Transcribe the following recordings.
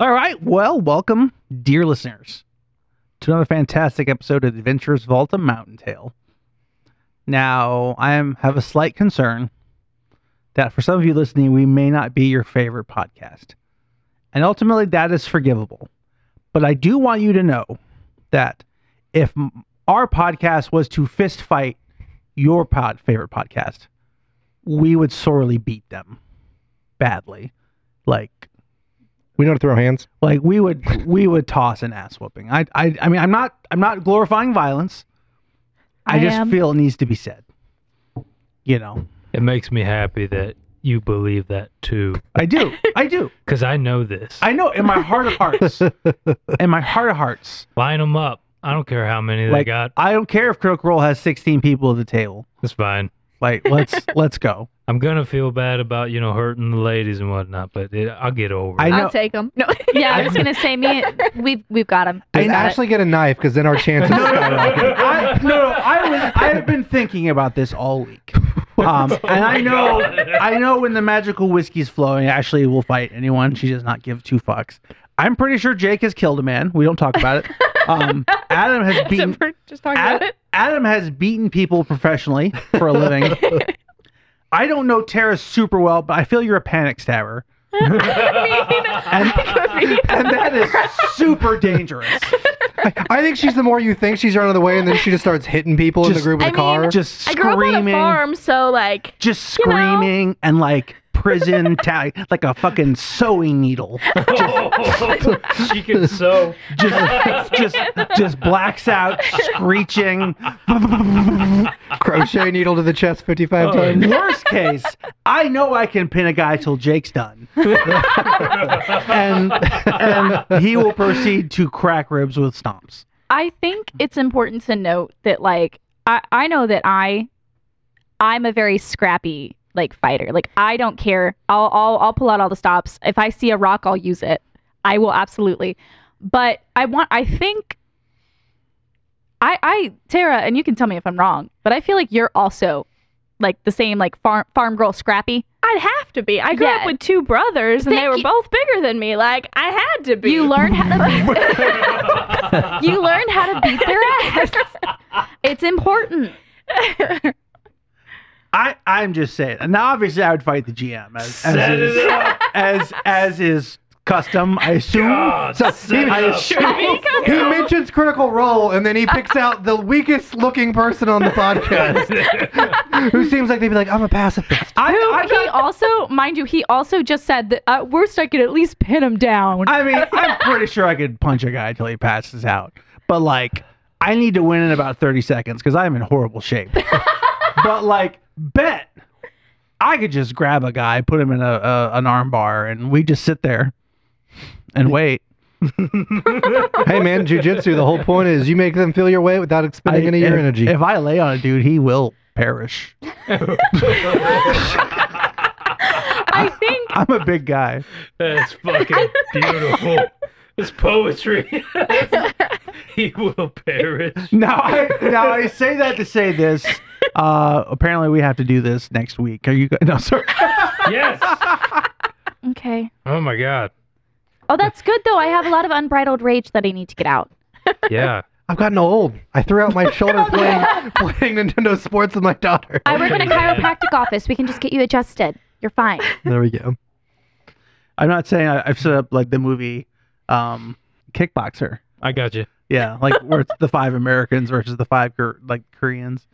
All right. Well, welcome, dear listeners, to another fantastic episode of Adventurers' Vault A Mountain Tale. Now, I am have a slight concern that for some of you listening, we may not be your favorite podcast. And ultimately, that is forgivable. But I do want you to know that if our podcast was to fist fight your pod favorite podcast, we would sorely beat them badly. Like We know how to throw hands. like we would we would toss an ass whooping. I I I mean I'm not I'm not glorifying violence. I, I just am. feel it needs to be said. You know. It makes me happy that you believe that too, I do. I do. because I know this. I know in my heart of hearts. in my heart of hearts. Line them up. I don't care how many they got. I don't care if Critical Role has 16 people at the table. That's fine. Like let's let's go. I'm gonna feel bad about you know hurting the ladies and whatnot, but it, I'll get over I it. know. I'll take them. No. Yeah, I was gonna say me. We've we've got him. Does Ashley get a knife? Because then our chances No, no, no, skyrocket. I, no, no. I was. I have been thinking about this all week, um, and I know. I know when the magical whiskey's flowing, Ashley will fight anyone. She does not give two fucks. I'm pretty sure Jake has killed a man. We don't talk about it. Um, Adam has beaten. We're just talking about it. Adam has beaten people professionally for a living. I don't know Tara super well, but I feel you're a panic stabber, and, and that is super dangerous. I, I think she's the more you think she's running away, and then she just starts hitting people in the Just- group of I the car. mean, Just I grew up on a screaming. farm, so like just You know? screaming and like prison tag like a fucking sewing needle. She can sew. just just just blacks out screeching. Crochet needle to the chest 55 Oh, times. worst case i know i can pin a guy till jake's done. And and he will proceed to crack ribs with stomps. I think it's important to note that like I I know that I I'm a very scrappy like fighter. Like I don't care. I'll I'll I'll pull out all the stops. If I see a rock, I'll use it. I will absolutely. But I want I think I I Tara, and you can tell me if I'm wrong, but I feel like you're also like the same like farm farm girl scrappy. I'd have to be. I grew Yeah. up with two brothers, and they were you. both bigger than me. Like I had to be. You learn how to you learn how to beat their ass. It's important. I i'm just saying now obviously i would fight the gm as as is, as as is custom i assume God, So, he- it up. He mentions critical role, and then he picks out the weakest looking person on the podcast, who seems like they'd be like, "I'm a pacifist." I, I, he also, mind you, he also just said that at worst I could at least pin him down. I mean, I'm pretty sure I could punch a guy till he passes out. But like, I need to win in about 30 seconds because I'm in horrible shape. But like, bet I could just grab a guy, put him in a, a an arm bar, and we just sit there and wait. hey man, jujitsu. The whole point is you make them feel your weight without expending I- any of your if, energy. If I lay on a dude, he will perish. I think I'm a big guy. That's fucking beautiful. It's poetry. he will perish. Now I now I say that to say this. Uh, apparently we have to do this next week. Are you? go- No, sorry. Yes. okay. Oh my god. Oh, that's good though. I have a lot of unbridled rage that I need to get out. Yeah. I've gotten old. I threw out my shoulder playing playing Nintendo Sports with my daughter. I work in a chiropractic office. We can just get you adjusted. You're fine. There we go. I'm not saying I, I've set up like the movie um, Kickboxer. I got you. Yeah, like where it's the five Americans versus the five like Koreans.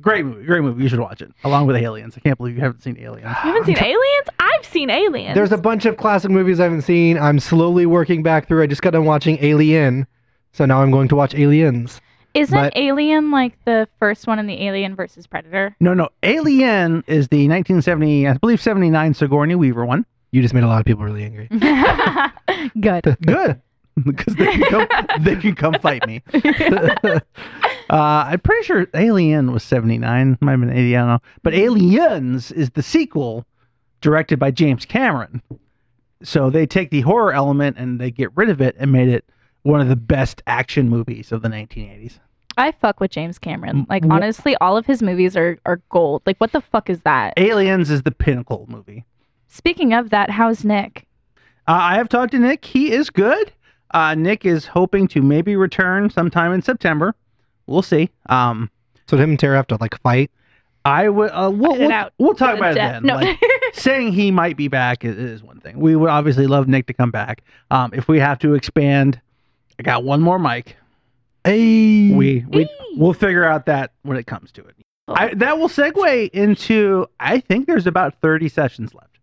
Great movie, great movie. You should watch it along with Aliens. I can't believe you haven't seen Aliens. You haven't seen Aliens? I've seen Aliens. There's a bunch of classic movies I haven't seen. I'm slowly working back through. I just got done watching Alien, so now I'm going to watch Aliens. Isn't But- Alien like the first one in the Alien versus Predator? No, no, Alien is the 1970, I believe 79 Sigourney Weaver one. You just made a lot of people really angry. good. Good, because they can come, they can come fight me. uh, I'm pretty sure Alien was 79, might have been 80, I don't know. But Aliens is the sequel directed by James Cameron. So they take the horror element and they get rid of it and made it one of the best action movies of the 1980s. I fuck with James Cameron. Like Wh- honestly, all of his movies are are gold. Like what the fuck is that? Aliens is the pinnacle movie. Speaking of that, how's Nick? Uh, I have talked to Nick. He is good. Uh, Nick is hoping to maybe return sometime in September. We'll see. Um, So him and Tara have to like fight. I would. Uh, we'll, we'll, we'll talk to the about it then. No. Like, saying he might be back is, is one thing. We would obviously love Nick to come back. Um, if we have to expand, I got one more mic. Hey. We we we'll figure out that when it comes to it. I, that will segue into. I think there's about 30 sessions left.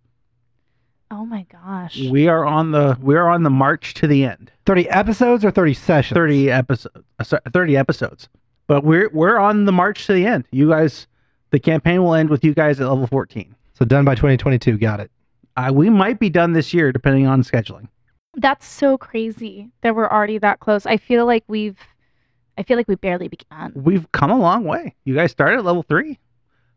Oh my gosh. We are on the we are on the march to the end. 30 episodes or 30 sessions? 30 episodes. 30 episodes. But we're we're on the march to the end. You guys, the campaign will end with you guys at level 14. So done by 2022. Got it. Uh, we might be done this year, depending on scheduling. That's so crazy that we're already that close. I feel like we've I feel like we barely began. We've come a long way. You guys started at level three,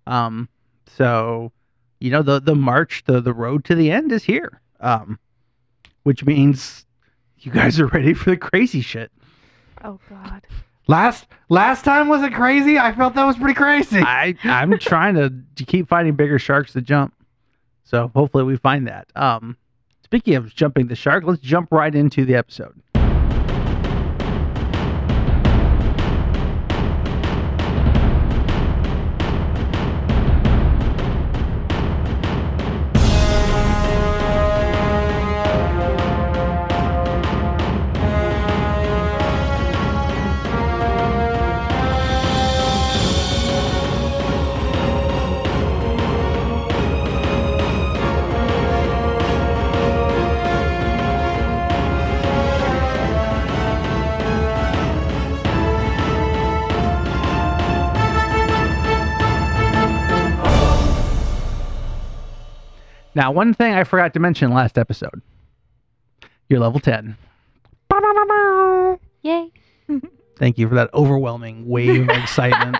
um, so you know the the march, the the road to the end is here. Um, which means you guys are ready for the crazy shit. Oh god. Last last time was it crazy? I felt that was pretty crazy. I I'm trying to, to keep finding bigger sharks to jump, so hopefully we find that. Um, speaking of jumping the shark, let's jump right into the episode. Now, one thing I forgot to mention last episode. You're level 10. Yay. Thank you for that overwhelming wave of excitement.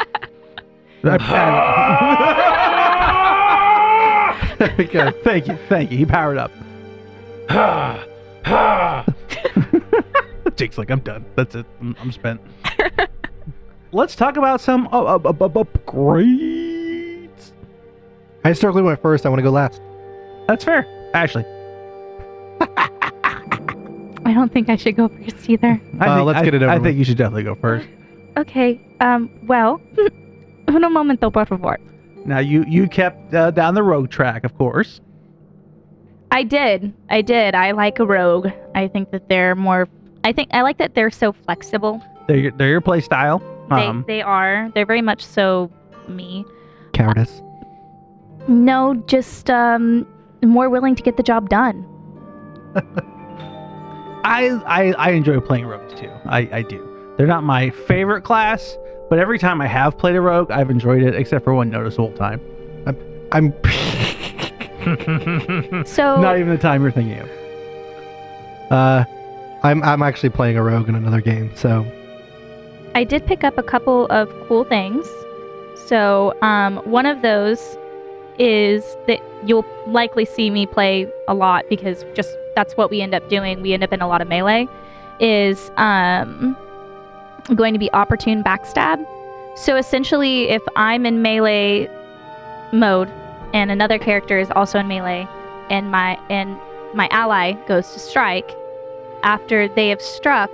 There we go. thank you. Thank you. He powered up. Ha! Ha! Jake's like, I'm done. That's it. I'm, I'm spent. Let's talk about some uh, uh, uh, uh, upgrades. I historically went first. I want to go last. That's fair. Ashley. I don't think I should go first either. I Uh, think, let's I- get it over I with. think you should definitely go first. Okay. Um well, un momento, por favor. Now, you, you kept uh, down the rogue track, of course. I did. I did. I like a rogue. I think that they're more I think I like that they're so flexible. They're your, they're your play style. They Um, they are. They're very much so me. Cowardice. No, just um more willing to get the job done. I, I I enjoy playing rogues too. I, I do. They're not my favorite class, but every time I have played a rogue, I've enjoyed it, except for one noticeable time. I'm. So Not even the time you're thinking of. Uh, I'm I'm actually playing a rogue in another game. So I did pick up a couple of cool things. So, um, one of those is that you'll likely see me play a lot because just that's what we end up doing. We end up in a lot of melee. Is um, going to be opportune backstab. So essentially, if I'm in melee mode and another character is also in melee, and my and my ally goes to strike, after they have struck,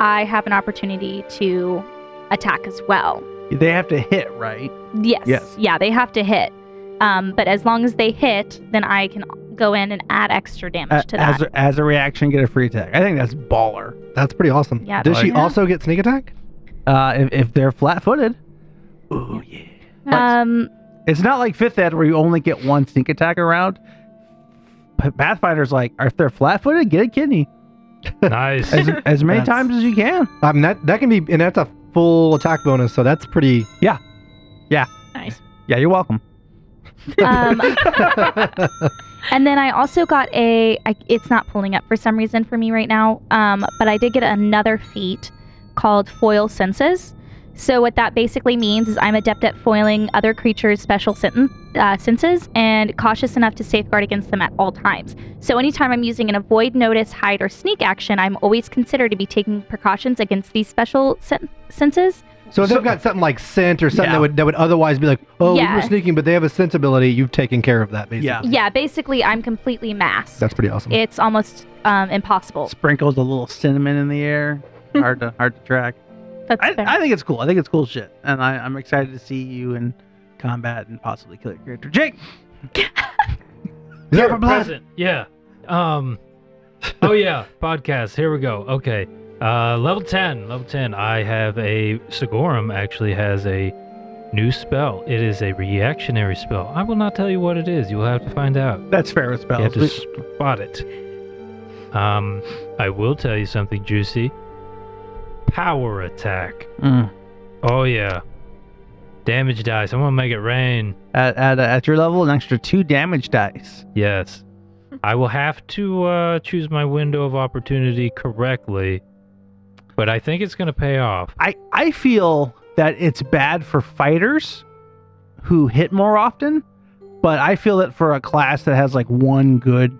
I have an opportunity to attack as well. They have to hit, right? Yes. Yes. Yeah, they have to hit. Um, but as long as they hit, then I can go in and add extra damage A- to as, that. a, as a reaction, get a free attack. I think that's baller. that's pretty awesome. Yeah, Does she yeah. also get sneak attack? Uh, if, if they're flat footed. Ooh, yeah. um, It's not like fifth ed where you only get one sneak attack around. P- Pathfinder's like, if they're flat footed, get a kidney. nice. As, as many That's- times as you can. I mean that that can be and that's a full attack bonus. So that's pretty. Yeah. Yeah. Nice. Yeah, you're welcome. Um, and then I also got a. I, it's not pulling up for some reason for me right now. Um, but I did get another feat called Foil Senses. So what that basically means is I'm adept at foiling other creatures' special uh, senses and cautious enough to safeguard against them at all times. So anytime I'm using an avoid, notice, hide, or sneak action, I'm always considered to be taking precautions against these special sen- senses So if So- they've got something like scent or something Yeah. that would that would otherwise be like, oh, Yeah. we're sneaking, but they have a sensibility. You've taken care of that, basically. Yeah. Yeah, basically, I'm completely masked. That's pretty awesome. It's almost um, impossible. Sprinkled a little cinnamon in the air. hard to hard to track. That's I, fair. I think it's cool. I think it's cool shit, and I, I'm excited to see you in combat and possibly kill your character. Jake, Is that for blood? Present. Yeah. Um. Oh yeah. Podcast. Here we go. Okay. Uh, level ten. Level ten. I have a Sigorum. Actually, has a new spell. It is a reactionary spell. I will not tell you what it is. You will have to find out. that's fair with You have to We- spot it. Um, I will tell you something juicy. Power attack. Mm. Oh yeah. Damage dice. I'm gonna make it rain. At at, at your level, an extra two damage dice. Yes. I will have to uh, choose my window of opportunity correctly, but I think it's gonna pay off. I I feel that it's bad for fighters who hit more often, but I feel that for a class that has like one good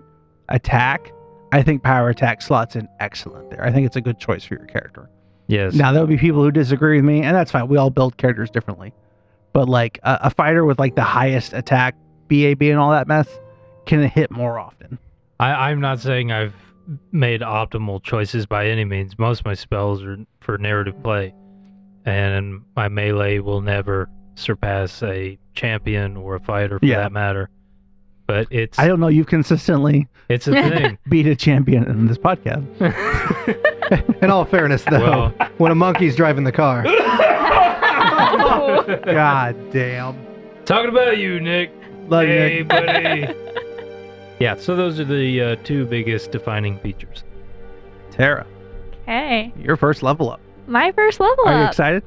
attack, I think power attack slots in excellent there. I think it's a good choice for your character. Yes. Now there'll be people who disagree with me, and that's fine. We all build characters differently, but like a, a fighter with like the highest attack, BAB, and all that mess can hit more often. I, I'm not saying I've made optimal choices by any means. Most of my spells are for narrative play, and my melee will never surpass a champion or a fighter for Yeah. that matter. But it's I don't know. You've consistently it's a thing. beat a champion in this podcast. In all fairness, though, well, when a monkey's driving the car, God damn. talking about you, Nick. Love you, hey, Nick. buddy. Yeah. So those are the uh, two biggest defining features. Tara, Hey, your first level up. my first level up. Are you up. excited?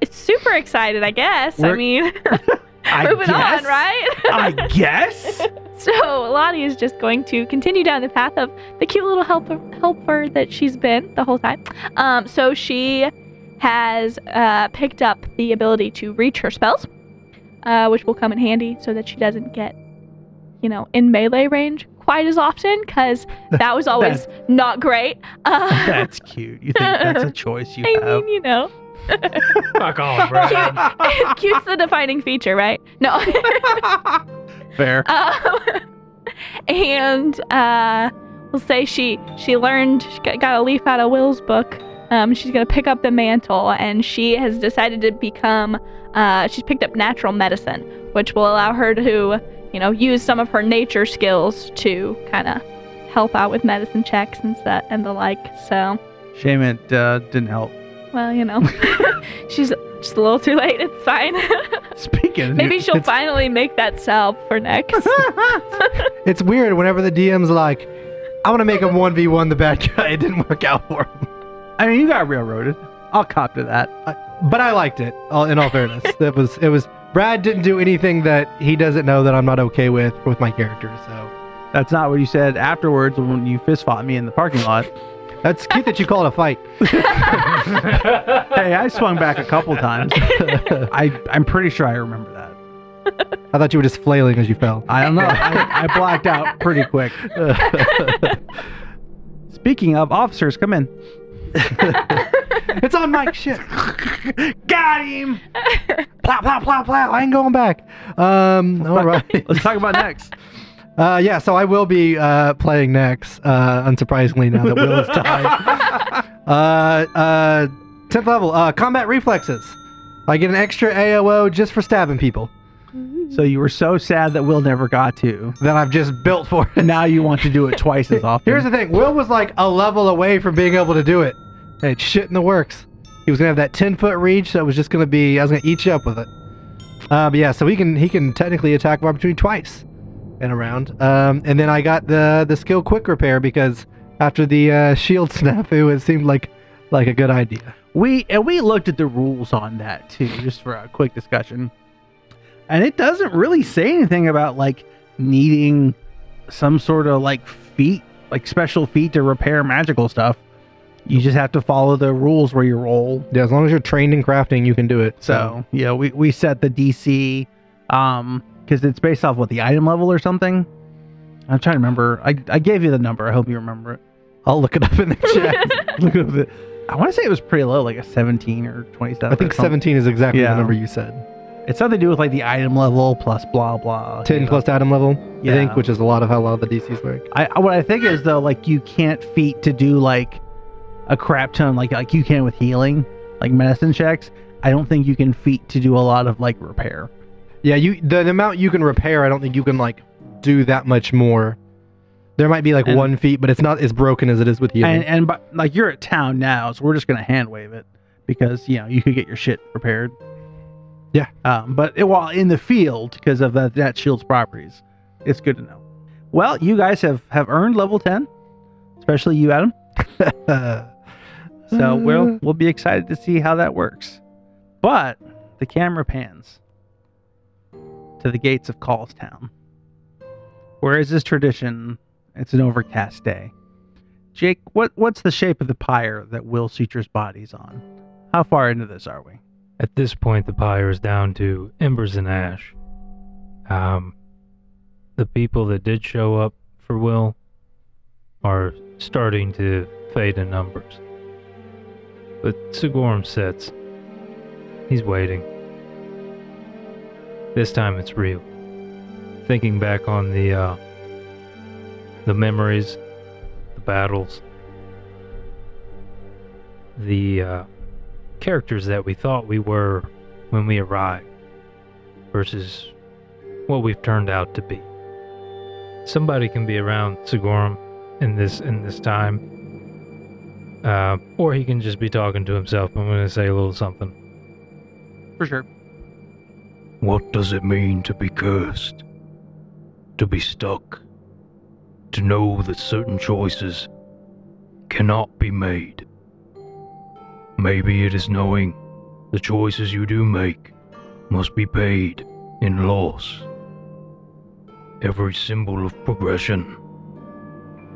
It's super excited, I guess. I We're- mean, I moving guess. on, right? I guess. So Lottie is just going to continue down the path of the cute little helper helper that she's been the whole time. Um, so she has uh, picked up the ability to reach her spells, uh, which will come in handy so that she doesn't get, you know, in melee range quite as often because that was always not great. Uh, That's cute. You think that's a choice you I have? mean, you know, Fuck off, Brad. cute's the defining feature, right? No. Fair. Um, and uh, we'll say she she learned she got, got a leaf out of Will's book. Um, she's gonna pick up the mantle, and she has decided to become. Uh, she's picked up natural medicine, which will allow her to, you know, use some of her nature skills to kind of help out with medicine checks and set and the like. So, Shame it uh, didn't help. well, you know, she's just a little too late. It's fine. Speaking of Maybe she'll finally make that salve for Nex. it's weird whenever the DM's like, I want to make him 1v1 the bad guy. It didn't work out for him. I mean, you got railroaded. I'll cop to that. But I liked it, all- in all fairness. that was, it was, Brad didn't do anything that he doesn't know that I'm not okay with with my character. So That's not what you said afterwards when you fist fought me in the parking lot. that's cute that you call it a fight. hey, I swung back a couple times. I I'm pretty sure I remember that. I thought you were just flailing as you fell. I don't know. I, I blacked out pretty quick. Speaking of officers, come in. it's on Mike. Shit. Got him. Plow, plow, plow, plow. I ain't going back. Um, all right. Let's talk about Nex. Uh, yeah, so I will be uh, playing Nex, uh, unsurprisingly, now that Will has died. uh, uh, 10th level, uh, combat reflexes. I get an extra AOO just for stabbing people So you were so sad that Will never got to. that I've just built for it. Now you want to do it twice as often. Here's the thing Will was like a level away from being able to do it. It's shit in the works. He was to have that 10 foot reach, so it was just to be, I was to eat you up with it. Uh, but yeah, so he can he can technically attack of opportunity twice in a round. Um, and then I got the the skill quick repair because after the uh, shield snafu, it seemed like like a good idea. We and we looked at the rules on that too, just for a quick discussion. And it doesn't really say anything about like needing some sort of like feat, like special feat to repair magical stuff. You just have to follow the rules where you roll. Yeah, as long as you're trained in crafting, you can do it. So yeah, we, we set the DC um because it's based off what the item level or something. I'm trying to remember. I, I gave you the number. I hope you remember it. I'll look it up in the chat. Look at it. I want to say it was pretty low, like a 17 or 27. I think 17 is exactly Yeah. the number you said. It's something to do with like the item level plus blah blah. 10 you know. plus item level, I Yeah. think, which is a lot of how a lot of the DCs work. I I- what I think is though, like you can't feat to do like a crap ton like like you can with healing, like medicine checks. I don't think you can feat to do a lot of like repair. Yeah, you the, the amount you can repair, I don't think you can like do that much more. There might be like And- one feat, but it's not as broken as it is with healing. And and but like you're at town now, so we're just gonna hand wave it because you know you could get your shit repaired. Yeah. Um, but it, while in the field because of that that shield's properties, it's good to know. Well, you guys have have earned level ten, especially you, Adam. So we'll we'll be excited to see how that works. But the camera pans to the gates of Callstown. Where is this tradition? It's an overcast day. Jake, what what's the shape of the pyre that Will Suture's body's on? How far into this are we? At this point, the pyre is down to embers and ash. Um, the people that did show up for Will are starting to fade in numbers. But Sigorum sits. He's waiting. This time it's real. Thinking back on the uh, the memories, the battles, the uh, characters that we thought we were when we arrived versus what we've turned out to be. Somebody can be around Sigorum in this in this time, uh, or he can just be talking to himself. I'm going to say a little something. For sure. What does it mean to be cursed? To be stuck? To know that certain choices cannot be made? Maybe it is knowing the choices you do make must be paid in loss. Every symbol of progression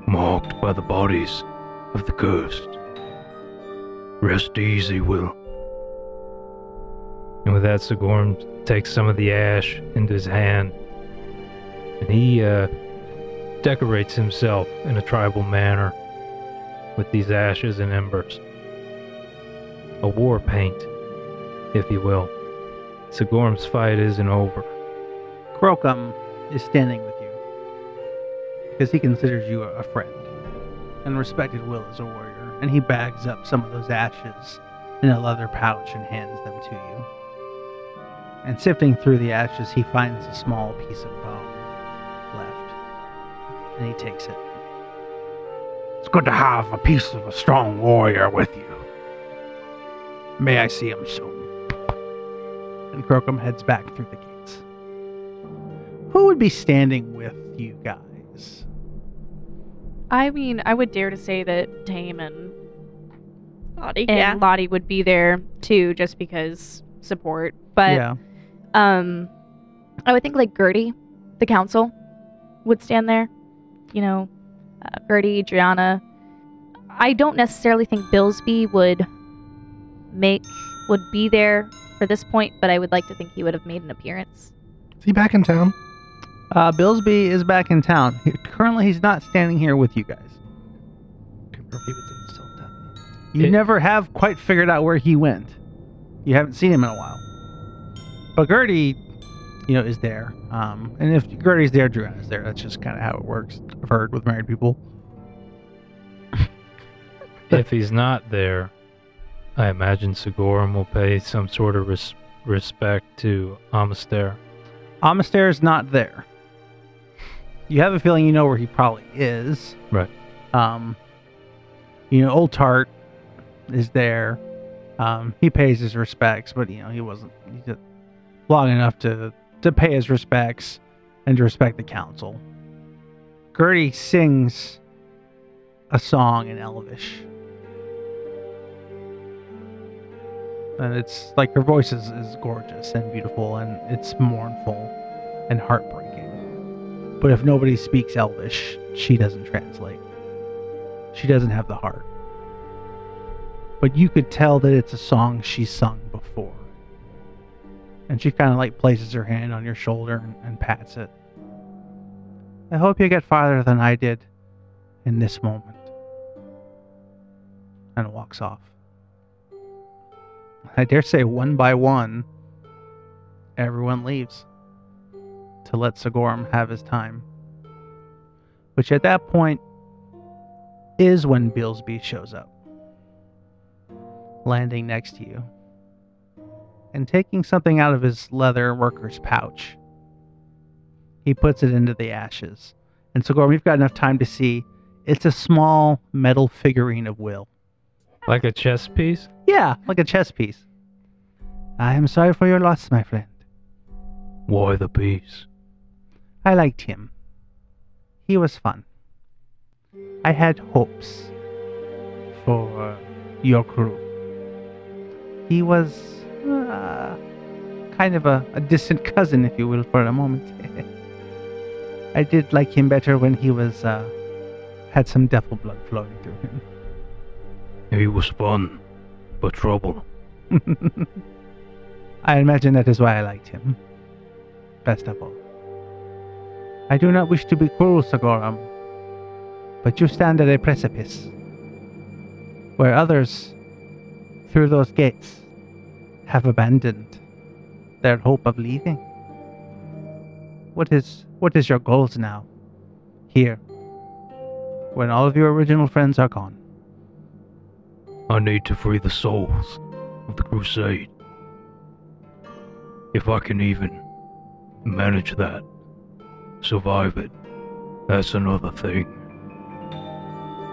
marked by the bodies of the cursed. Rest easy, Will. And with that, Sigorum takes some of the ash into his hand, and he uh, decorates himself in a tribal manner with these ashes and embers. A war paint, if you will. Sigorum's fight isn't over. Crocum is standing with you because he considers you a a friend and respected Will as a warrior, and he bags up some of those ashes in a leather pouch and hands them to you. And sifting through the ashes, he finds a small piece of bone left, and he takes it. It's good to have a piece of a strong warrior with you. May I see him soon. And Crocum heads back through the gates. Who would be standing with you guys? I mean, I would dare to say that Tame and, Lottie, and yeah. Lottie would be there too, just because support. But yeah. um, I would think like Gertie, the council, would stand there. You know, uh, Gertie, Driana. I don't necessarily think Billsby would make would be there for this point, but I would like to think he would have made an appearance. Is he back in town? Uh, Billsby is back in town. He- currently, he's not standing here with you guys. Couldn't remember if he was in still in town. You It- never have quite figured out where he went. You haven't seen him in a while. But Gertie, you know, is there. Um, and if Gertie's there, Drew is there. That's just kind of how it works. I've heard with married people. if he's not there, I imagine Sigorum will pay some sort of res- respect to Amaster. Amaster is not there. You have a feeling you know where he probably is. Right. Um, you know, Old Tart is there. Um, he pays his respects, but you know he wasn't just long enough to to pay his respects and to respect the council. Gertie sings a song in Elvish. And it's like her voice is, is gorgeous and beautiful and it's mournful and heartbreaking. But if nobody speaks Elvish, she doesn't translate. She doesn't have the heart. But you could tell that it's a song she's sung before. And she kind of like places her hand on your shoulder and, and pats it. I hope you get farther than I did in this moment. And walks off. I dare say one by one, everyone leaves to let Sigorum have his time. Which at that point is when Billsby shows up, landing next to you and taking something out of his leather worker's pouch. He puts it into the ashes. And Sigorum, we've got enough time to see it's a small metal figurine of Will. Like a chess piece? Yeah, like a chess piece. I am sorry for your loss, my friend. Why the piece? I liked him. He was fun. I had hopes for your crew. He was uh, kind of a, a distant cousin, if you will, for a moment. I did like him better when he was uh, had some devil blood flowing through him. He was fun, but trouble. I imagine that is why I liked him. Best of all. I do not wish to be cruel, Sigorum, but you stand at a precipice where others, through those gates, have abandoned their hope of leaving. What is what is your goals now? Here, when all of your original friends are gone. I need to free the souls of the crusade. If I can even manage that, survive it, that's another thing.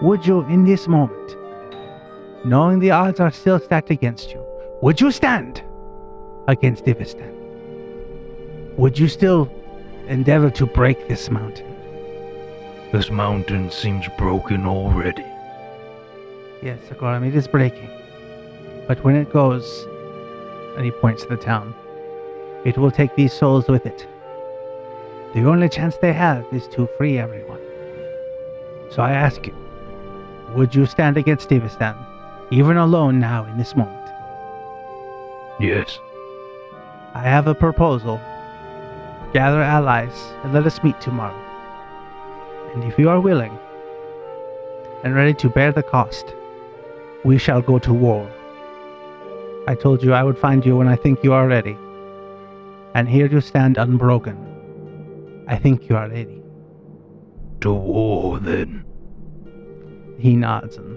Would you, in this moment, knowing the odds are still stacked against you, would you stand against Divistan? Would you still endeavor to break this mountain? This mountain seems broken already. Yes, Sigorum, it is breaking. But when it goes, and he points to the town, it will take these souls with it. The only chance they have is to free everyone. So I ask you, would you stand against Divistan, even alone now in this moment? Yes, I have a proposal. Gather allies and let us meet tomorrow. And if you are willing and ready to bear the cost, we shall go to war. I told you I would find you when I think you are ready. And here you stand unbroken. I think you are ready. to war then. He nods and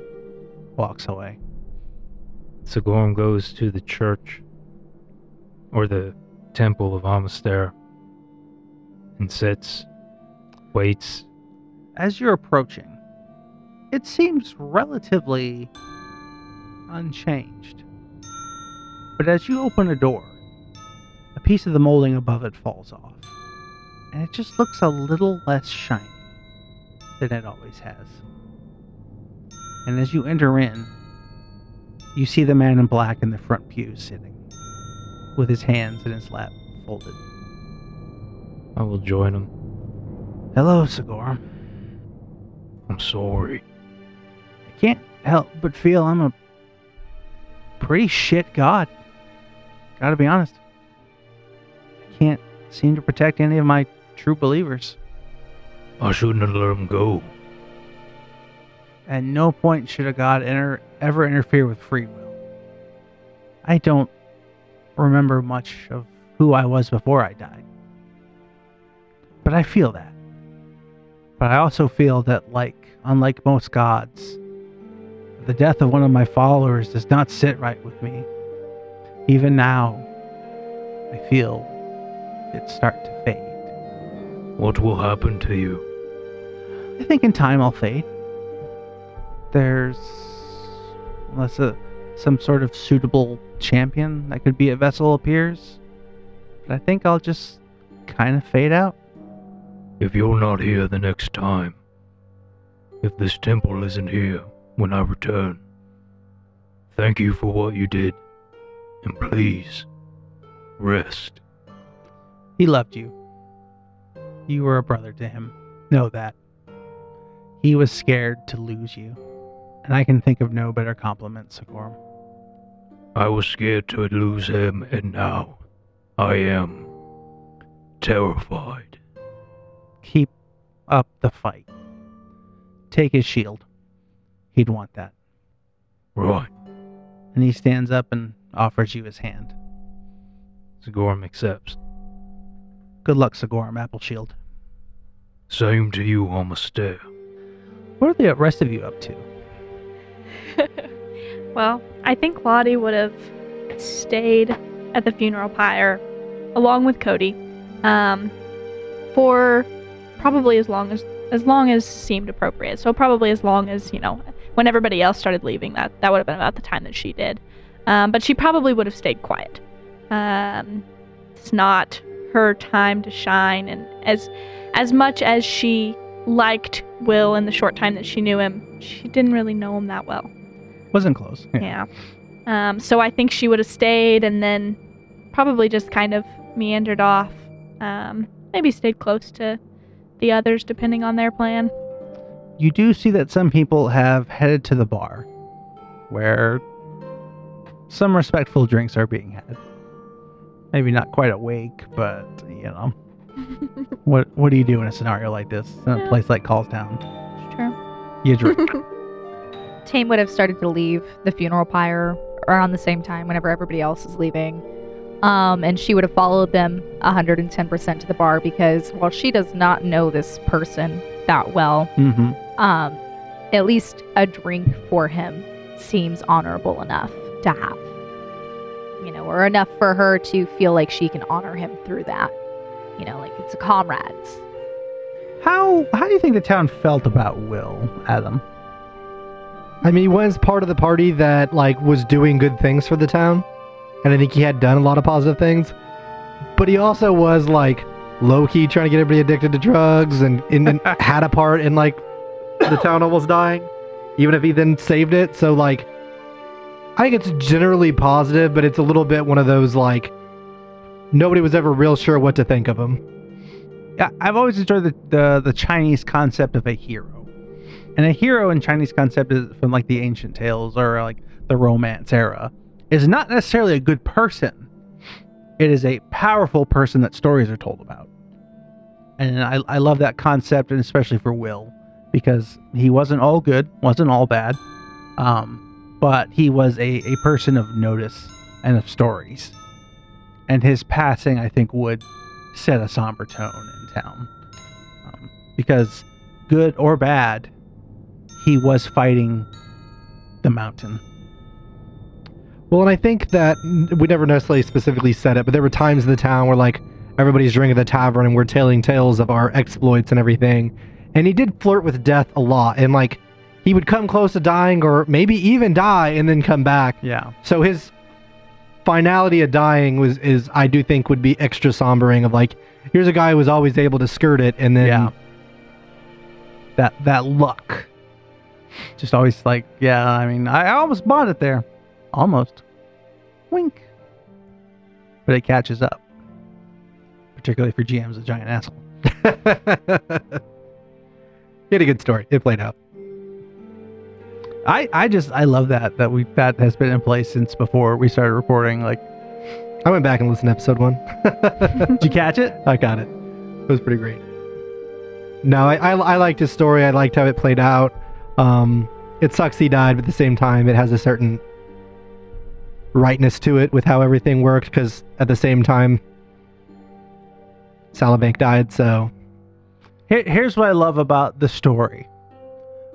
walks away. Sigorum goes to the church or the temple of Amaster and sits, waits. As you're approaching, it seems relatively unchanged. But as you open a door, a piece of the molding above it falls off, and it just looks a little less shiny than it always has. And as you enter in, you see the man in black in the front pew sitting, with his hands in his lap folded. I will join him. Hello, Sigorum. I'm sorry. I can't help but feel I'm a pretty shit god. Gotta be honest. I can't seem to protect any of my true believers. I shouldn't have let him go. At no point should a god enter, ever interfere with free will. I don't remember much of who I was before I died. But I feel that. But I also feel that, like, unlike most gods, the death of one of my followers does not sit right with me. Even now, I feel it start to. What will happen to you? I think in time I'll fade. There's unless a some sort of suitable champion that could be a vessel appears. But I think I'll just kind of fade out. If you're not here the next time, if this temple isn't here when I return, thank you for what you did, and please, rest. He loved you. You were a brother to him. Know that. He was scared to lose you. And I can think of no better compliment, Sigorum. I was scared to lose him, and now I am terrified. Keep up the fight. Take his shield. He'd want that. Right. And he stands up and offers you his hand. Sigorum accepts. Good luck, Sigorum Appleshield. Same to you, Amaster. What are the rest of you up to? well, I think Lottie would have stayed at the funeral pyre along with Cody um, for probably as long as as long as seemed appropriate. So probably as long as you know when everybody else started leaving. That that would have been about the time that she did. Um, but she probably would have stayed quiet. Um, it's not her time to shine, and as as much as she liked Will in the short time that she knew him, she didn't really know him that well. Wasn't close. Yeah. Um, so I think she would have stayed and then probably just kind of meandered off. Um, maybe stayed close to the others depending on their plan. You do see that some people have headed to the bar where some respectful drinks are being had. Maybe not quite awake, but you know. what what do you do in a scenario like this? In a place like Callstown? True. You drink. Tame would have started to leave the funeral pyre around the same time whenever everybody else is leaving. Um, and she would have followed them 110% to the bar because while she does not know this person that well, mm-hmm. um, at least a drink for him seems honorable enough to have. You know, or enough for her to feel like she can honor him through that. You know, like it's a comrades. How how do you think the town felt about Will, Adam? I mean, he was part of the party that like was doing good things for the town, and I think he had done a lot of positive things. But he also was like low key trying to get everybody addicted to drugs, and, and, and had a part in like the town almost dying, even if he then saved it. So like, I think it's generally positive, but it's a little bit one of those like nobody was ever real sure what to think of him. Yeah, I've always enjoyed the, the the Chinese concept of a hero, and a hero in Chinese concept is from like the ancient tales or like the Romance era is not necessarily a good person. It is a powerful person that stories are told about, and I I love that concept, and especially for Will because he wasn't all good, wasn't all bad, um, but he was a a person of notice and of stories, and his passing I think would set a somber tone in town. Um, because, good or bad, he was fighting the mountain. Well, and I think that we never necessarily specifically said it, but there were times in the town where like everybody's drinking at the tavern and we're telling tales of our exploits and everything. And he did flirt with death a lot, and like he would come close to dying or maybe even die and then come back. Yeah. So his finality of dying was is I do think would be extra sombering of like here's a guy who was always able to skirt it and then Yeah. That that luck. Just always like, yeah, I mean, I almost bought it there. Almost. Wink. But it catches up. Particularly if your GM's a giant asshole. he had a good story. It played out. I, I just I love that that we that has been in place since before we started recording. Like, I went back and listened to episode one. did you catch it? I got it. It was pretty great. No, I, I, I liked his story. I liked how it played out. Um, it sucks he died, but at the same time, it has a certain rightness to it with how everything worked. Because at the same time, Salabank died. So Here, here's what I love about the story.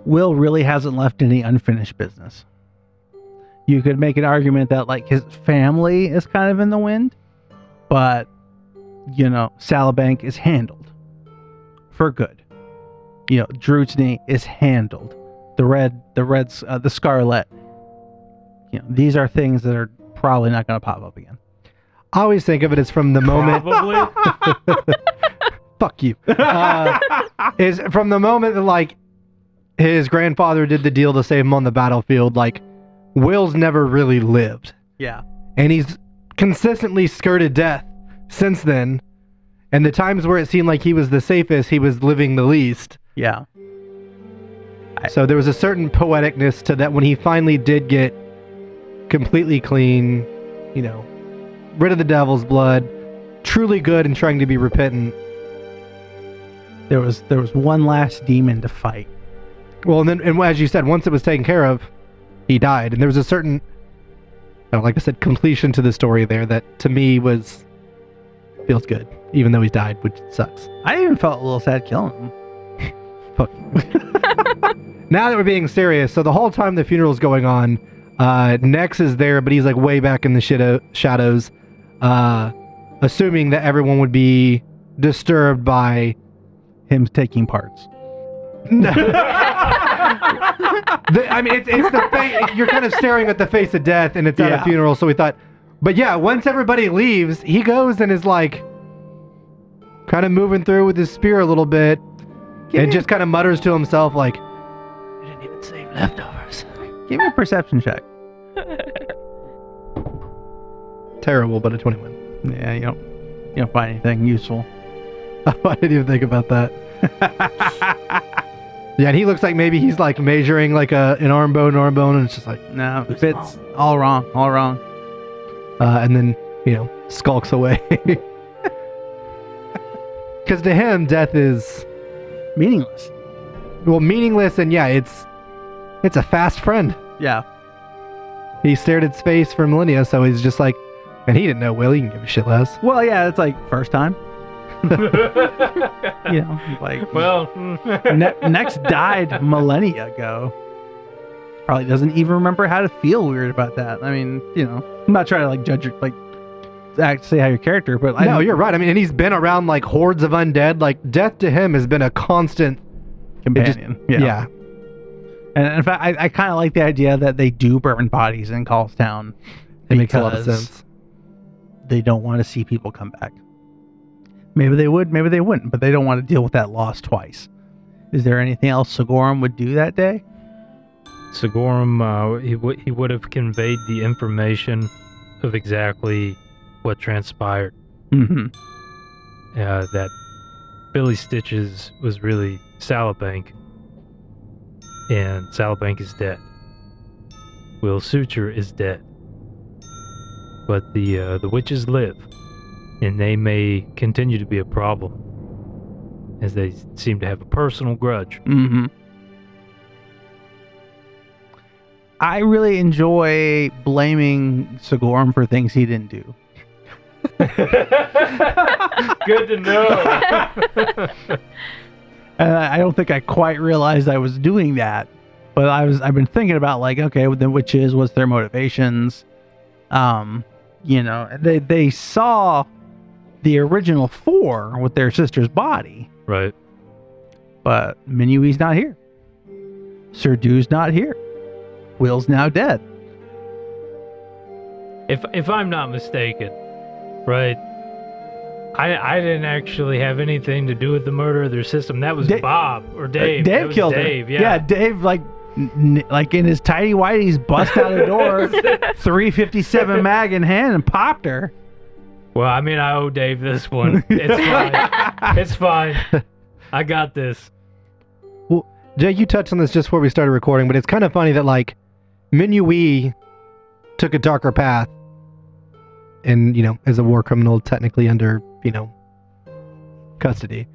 Will really hasn't left any unfinished business. You could make an argument that like his family is kind of in the wind, but you know, Salabank is handled for good. You know, Drutny is handled. The red, the reds, uh, the scarlet. You know, these are things that are probably not going to pop up again. I always think of it as from the moment. Probably. fuck you. Uh, is from the moment that like his grandfather did the deal to save him on the battlefield. Like Will's never really lived. Yeah. and he's consistently skirted death since then. And the times where it seemed like he was the safest, he was living the least. Yeah. So there was a certain poeticness to that when he finally did get completely clean, you know, rid of the devil's blood, truly good and trying to be repentant. There was there was one last demon to fight. Well, and then, and as you said, once it was taken care of, he died. And there was a certain uh, like I said, completion to the story there that to me was feels good, even though he's died, which sucks. I even felt a little sad killing him. Fuck. now that we're being serious, so the whole time the funeral's going on, uh, Nex is there, but he's like way back in the shit- shadows, uh, assuming that everyone would be disturbed by Him taking parts. The, I mean, it's, it's the face. You're kind of staring at the face of death, and it's at Yeah. a funeral. So we thought, but yeah, once everybody leaves, he goes and is like, kind of moving through with his spear a little bit, and just kind of mutters to himself like, "We didn't even save leftovers." Give me a perception check. Terrible, but a 21. Yeah, you don't you don't find anything useful. I didn't even think about that. Yeah, and he looks like maybe he's like measuring like a an arm bone, arm bone, and it's just like, no, it fits all wrong, all wrong. uh, and then you know skulks away. Because to him, death is Meaningless. well meaningless, and yeah, it's it's a fast friend. Yeah. He stared at space for millennia, so he's just like, and he didn't know Will. He can give a shit less. Well, yeah, it's like first time. You know, like well, ne- Nex died millennia ago. Probably doesn't even remember how to feel weird about that. I mean, you know, I'm not trying to like judge your like act say how your character, but I no, you're right. I mean, and he's been around like hordes of undead. Like death to him has been a constant. companion. Yeah. yeah. And in fact, I, I kind of like the idea that they do burn bodies in Callstown. It makes a lot of because sense. They don't want to see people come back. Maybe they would, maybe they wouldn't, but they don't want to deal with that loss twice. Is there anything else Sigorum would do that day? Sigorum, uh, he would he would have conveyed the information of exactly what transpired. Mm-hmm. Uh, that Billy Stitches was really Salabank, and Salabank is dead. Will Suture is dead, but the uh, the witches live, and they may continue to be a problem, as they seem to have a personal grudge. Mm-hmm. I really enjoy blaming Sigorum for things he didn't do. Good to know. And I I don't think I quite realized I was doing that. But I was I've been thinking about like, okay, well, then which is what's their motivations? Um, you know, they they saw the original four with their sister's body, right. but Minui's not here. Sir Du's not here. Will's now dead. If if I'm not mistaken, right? I I didn't actually have anything to do with the murder of their system. That was Da- Bob or Uh, Dave. Dave That was killed Dave. her. Yeah. Dave like n- like in his tidy whities bust out a door, 357 mag in hand and popped her. Well, I mean, I owe Dave this one. It's fine. it's fine. I got this. Well, Jay, you touched on this just before we started recording, but it's kind of funny that like Minui took a darker path, and you know, as a war criminal, technically under you know custody.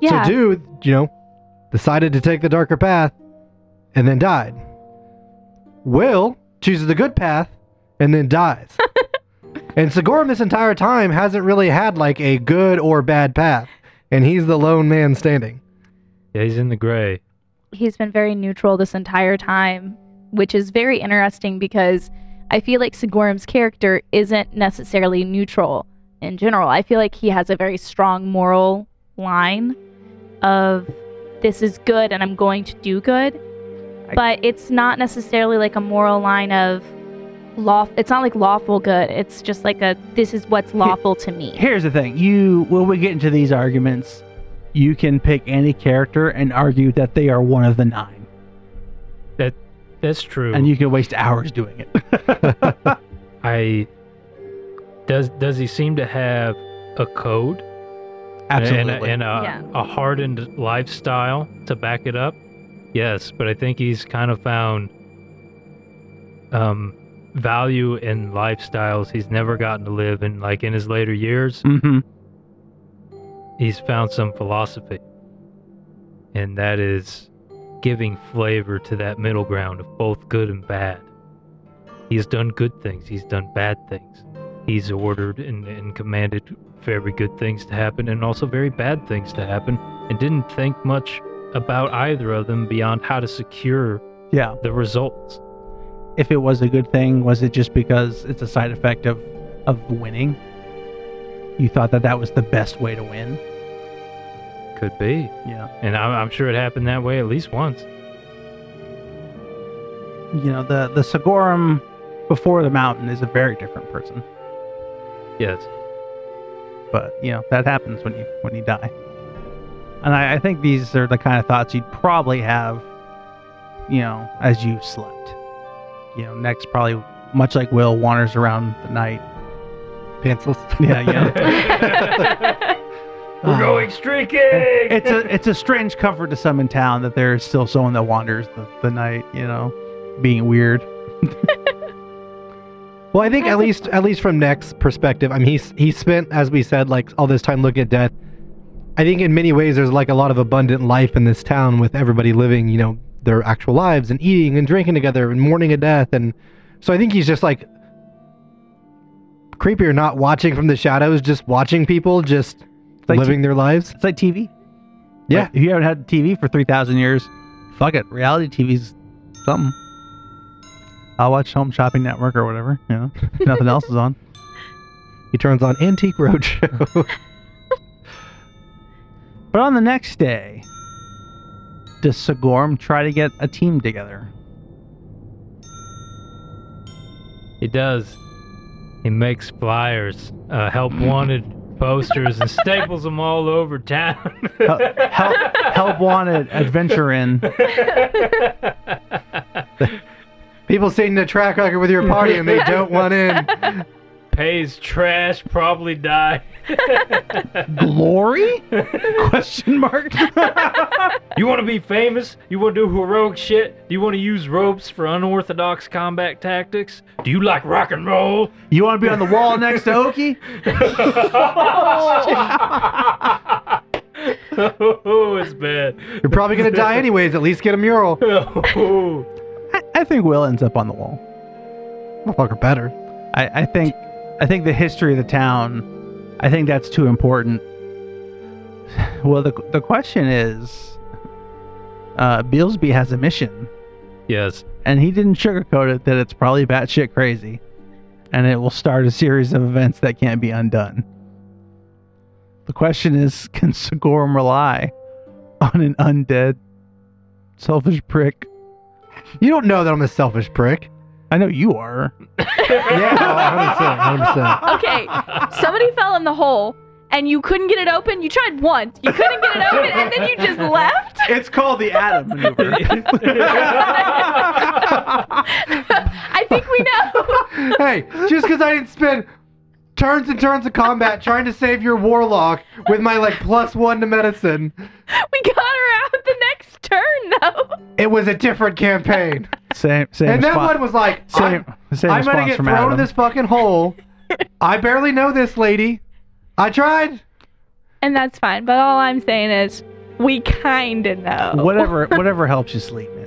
Yeah. So dude, you know, decided to take the darker path, and then died. Will chooses the good path, and then dies. and Sigorum this entire time hasn't really had like a good or bad path, and he's the lone man standing. Yeah, he's in the gray. he's been very neutral this entire time, which is very interesting because I feel like Sigorum's character isn't necessarily neutral in general. I feel like he has a very strong moral line of this is good and I'm going to do good. I- But it's not necessarily like a moral line of law it's not like lawful good. It's just like a this is what's lawful to me. Here's the thing: you when we get into these arguments, you can pick any character and argue that they are one of the nine, That That's true. and you can waste hours doing it. I does does he seem to have a code Absolutely. and, a, and a, Yeah. a hardened lifestyle to back it up? Yes, but I think he's kind of found um, value in lifestyles he's never gotten to live in. Like in his later years, hmm he's found some philosophy, and that is giving flavor to that middle ground of both good and bad. He's done good things. He's done bad things. He's ordered and, and commanded very good things to happen and also very bad things to happen and didn't think much about either of them beyond how to secure Yeah. the results. If it was a good thing, was it just because it's a side effect of of winning? You thought that that was the best way to win? Could be. Yeah. And I'm, I'm sure it happened that way at least once. You know, the the Sigorum before the mountain is a very different person. Yes. but you know that happens when you when you die and I, I think these are the kind of thoughts you'd probably have you know as you slept you know Nex probably much like will wanders around the night Pencils. yeah yeah We're Ah. going streaking! it's a it's a strange comfort to some in town that there's still someone that wanders the, the night you know being weird Well, I think at least at least from Nex's perspective, I mean he's he spent, as we said, like all this time looking at death. I think in many ways there's like a lot of abundant life in this town with everybody living, you know, their actual lives and eating and drinking together and mourning a death and so I think he's just like creepier not watching from the shadows, just watching people just like living their lives. it's like tv Yeah. Like, if you haven't had tv for 3000 years fuck it reality tv's something i'll watch home shopping network or whatever you know nothing else is on He turns on Antique Roadshow. But on the next day, does Sigorum try to get a team together? He does. He makes flyers, uh, help wanted posters, and staples them all over town. Help, help, help wanted adventure in. People sitting the track record with your party and they don't want in. Pays trash, probably die. Glory? Question mark. you want to be famous? You want to do heroic shit? Do you want to use ropes for unorthodox combat tactics? Do you like rock and roll? You want to be on the wall next to Oki? oh, it's bad. You're probably gonna die anyways. At least get a mural. Oh. I, I think Will ends up on the wall. Motherfucker, better. I, I think I think the history of the town, I think that's too important. Well, the the question is, uh, Beelsby has a mission. Yes. and he didn't sugarcoat it that it's probably batshit crazy, and it will start a series of events that can't be undone. The question is, can Sigorum rely on an undead, selfish prick? You don't know that I'm a selfish prick. I know you are. Yeah, 100%. 100%. Okay, somebody fell in the hole and you couldn't get it open. You tried once, you couldn't get it open, and then you just left. It's called the Adam maneuver. I think we know. hey, just because I didn't spend turns and turns of combat trying to save your warlock with my like plus one to medicine, We got her out the next turn, though. it was a different campaign. same, same. and that response- one was like, same, I'm, same I'm gonna get from thrown Adam. in this fucking hole. I barely know this lady. I tried. And that's fine. But all I'm saying is, we kind of know. Whatever, whatever helps you sleep, man.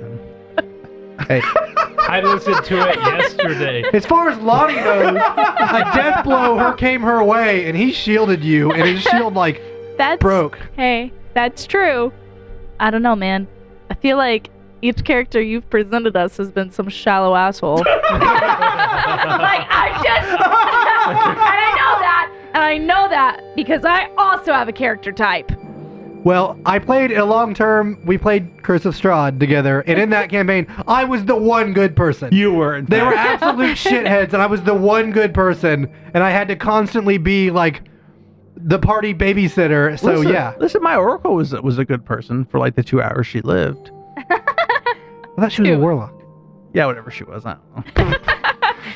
Hey, I listened to it yesterday. as far as Lonnie knows, a death blow her came her way, and he shielded you, and his shield like That's broke. Hey, that's true. I don't know, man. I feel like each character you've presented us has been some shallow asshole. like I just, and I know that, and I know that because I also have a character type. Well, I played a long term. We played Curse of Strahd together, and in that campaign, I was the one good person. You were. In They were absolute shitheads, and I was the one good person, and I had to constantly be like the party babysitter. So listen, yeah, Listen, my oracle was was a good person for like the two hours she lived. I thought she was a Two. warlock. Yeah, whatever she was. I don't know.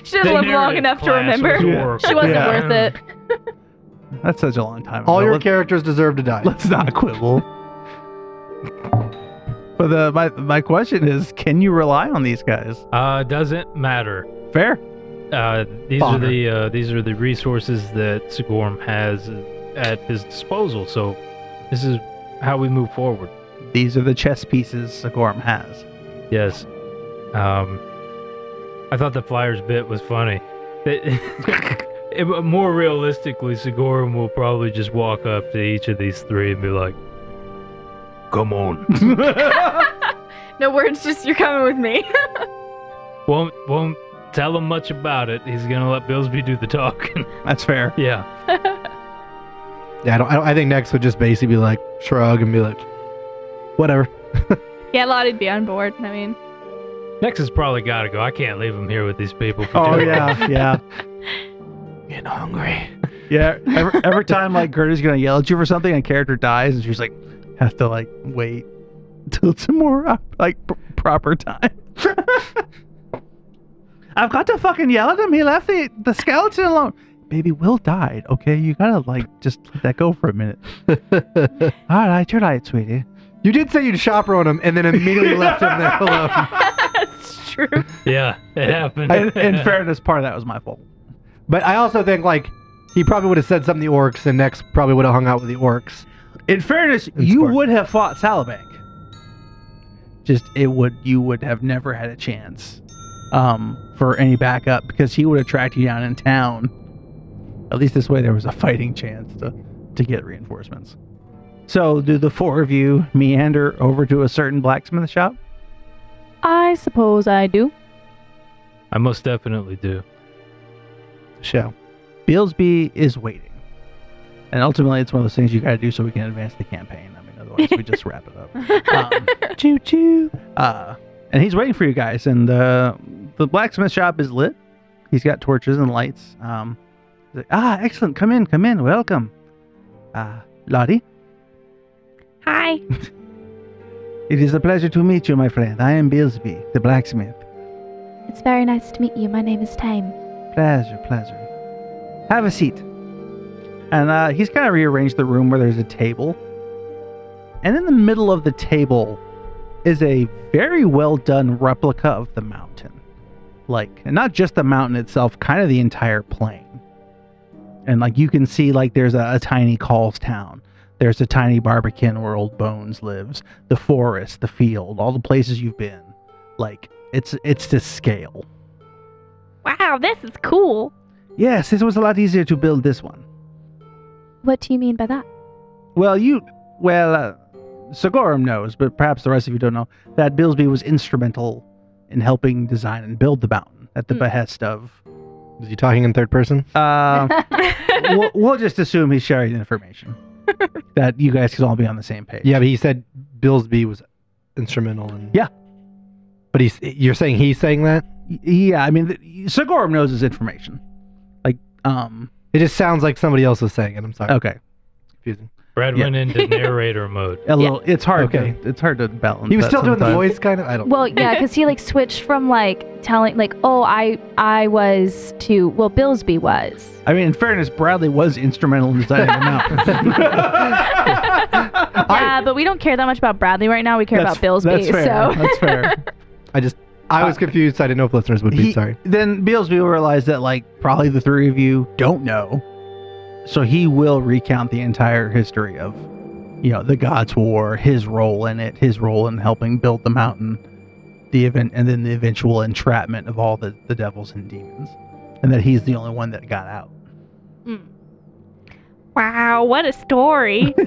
She didn't live long enough to class was remember. She wasn't Yeah. worth it. That's such a long time. All ago. your Let's- characters deserve to die. Let's not quibble. But the, my my question is, can you rely on these guys? Uh, doesn't matter. Fair. Uh, these Bonner. are the uh, these are the resources that Sigorum has at his disposal. So this is how we move forward. These are the chess pieces Sigorum has. Yes. Um, I thought the Flyers bit was funny. It- it- more realistically, Sigorum will probably just walk up to each of these three and be like, Come on. No words, just you're coming with me. won't won't tell him much about it. He's gonna let Billsby do the talking. That's fair. yeah. Yeah, I don't, I don't. I think Nex would just basically be like shrug and be like, whatever. Yeah, Lottie'd be on board. I mean, Nex has probably got to go. I can't leave him here with these people. For Oh too long. yeah, yeah, Getting hungry. yeah. Every, every time like Gertie's gonna yell at you for something, a character dies, and she's like, have to like wait till some more uh, like pr- proper time. I've got to fucking yell at him. He left the the skeleton alone. Baby, Will died. Okay, you gotta like just let that go for a minute. All right, you're right, sweetie. you did say you'd chaperone him and then immediately left him there alone. that's true. Yeah, it happened. In, in fairness, part of that was my fault. But I also think like he probably would have said something to the orcs, and Nex probably would have hung out with the orcs. In fairness, And you Spark. would have fought Salabank. Just it would you would have never had a chance um, for any backup because he would have tracked you down in town. At least this way there was a fighting chance to to get reinforcements. So do the four of you meander over to a certain blacksmith shop? I suppose I do. I most definitely do. Show. Beelsby is waiting. And ultimately it's one of those things you gotta do so we can advance the campaign. I mean otherwise we just wrap it up. um, choo choo. Uh, and he's waiting for you guys. And uh, the blacksmith shop is lit. He's got torches and lights. Um, he's like, ah, excellent. Come in, come in. Welcome. Uh, Lottie, Hi. it is a pleasure to meet you, my friend. I am Billsby, the blacksmith. It's very nice to meet you. My name is Tame. Pleasure, pleasure. Have a seat. And uh, he's kind of rearranged the room where there's a table. And in the middle of the table is a very well done replica of the mountain. Like, and not just the mountain itself, kind of the entire plain. And like you can see, like there's a, a tiny Calls town. There's a tiny Barbican where Old Bones lives. The forest, the field, all the places you've been. Like it's it's to scale. Wow, this is cool. Yes, this was a lot easier to build this one. What do you mean by that? Well, you, well, uh, Sigorum knows, but perhaps the rest of you don't know that Billsby was instrumental in helping design and build the mountain at the Hmm. behest of. Is he talking in third person? Uh, we'll, we'll just assume he's sharing information that you guys can all be on the same page. Yeah, but he said Billsby was instrumental in. Yeah. But he's you're saying he's saying that? Yeah. I mean, the, Sigorum knows his information. Like, um, It just sounds like somebody else was saying it. I'm sorry. okay, Confusing. Brad Yeah. went into narrator mode. a little. It's hard. Okay. To, it's hard to balance. He was that still doing the voice kind of. I don't. Well, yeah, because he like switched from like telling like, oh, I I was to well, Billsby was. I mean, in fairness, Bradley was instrumental in designing the mountain. yeah, but we don't care that much about Bradley right now. We care about Billsby. That's fair. So That's fair. I just I was confused. I didn't know if listeners would be. He- sorry. Then Beelsby will realize that like probably the three of you don't know, so he will recount the entire history of, you know, the Gods' War, his role in it, his role in helping build the mountain, the event, and then the eventual entrapment of all the the devils and demons, and that he's the only one that got out. Mm. wow, what a story.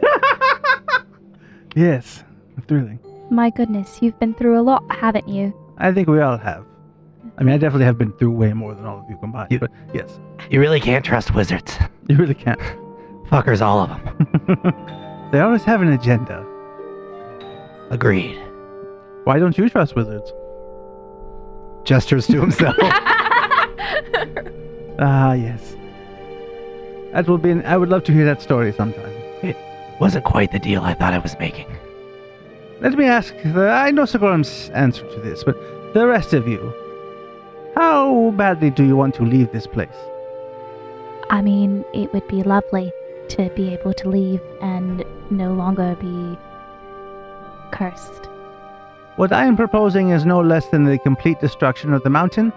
Yes, thrilling. my goodness, you've been through a lot, haven't you? I think we all have. I mean, I definitely have been through way more than all of you combined. You- but yes, You really can't trust wizards. you really can't. Fuckers, all of them. they always have an agenda. Agreed. Why don't you trust wizards? Gestures to himself. Ah, yes. That would be. An, I would love to hear that story sometime. It wasn't quite the deal I thought I was making. Let me ask. Uh, I know Sigorum's answer to this, but the rest of you, how badly do you want to leave this place? I mean, it would be lovely to be able to leave and no longer be cursed. What I am proposing is no less than the complete destruction of the mountain,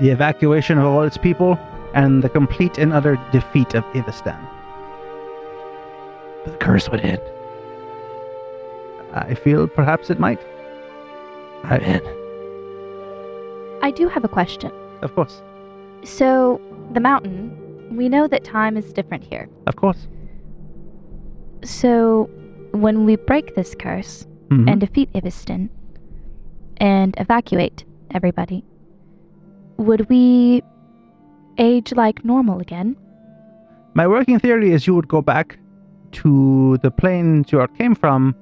the evacuation of all its people, and the complete and utter defeat of Ivistan. The curse would end. I feel perhaps it might. I'm in. I do have a question. Of course. So, the mountain, we know that time is different here. Of course. So, when we break this curse Mhm. and defeat Iviston and evacuate everybody, would we age like normal again? My working theory is you would go back to the planes you came from.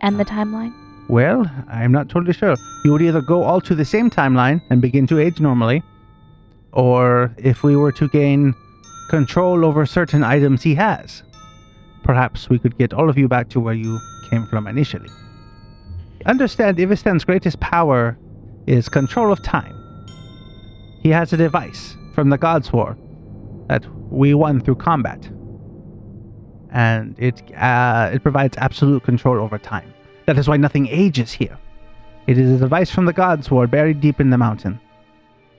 And the timeline? Well, I'm not totally sure. You would either go all to the same timeline and begin to age normally, or if we were to gain control over certain items he has, perhaps we could get all of you back to where you came from initially. Understand, Ivistan's greatest power is control of time. He has a device from the Gods' War that we won through combat, and it uh, it provides absolute control over time. That is why nothing ages here. It is a device from the Gods' who are buried deep in the mountain.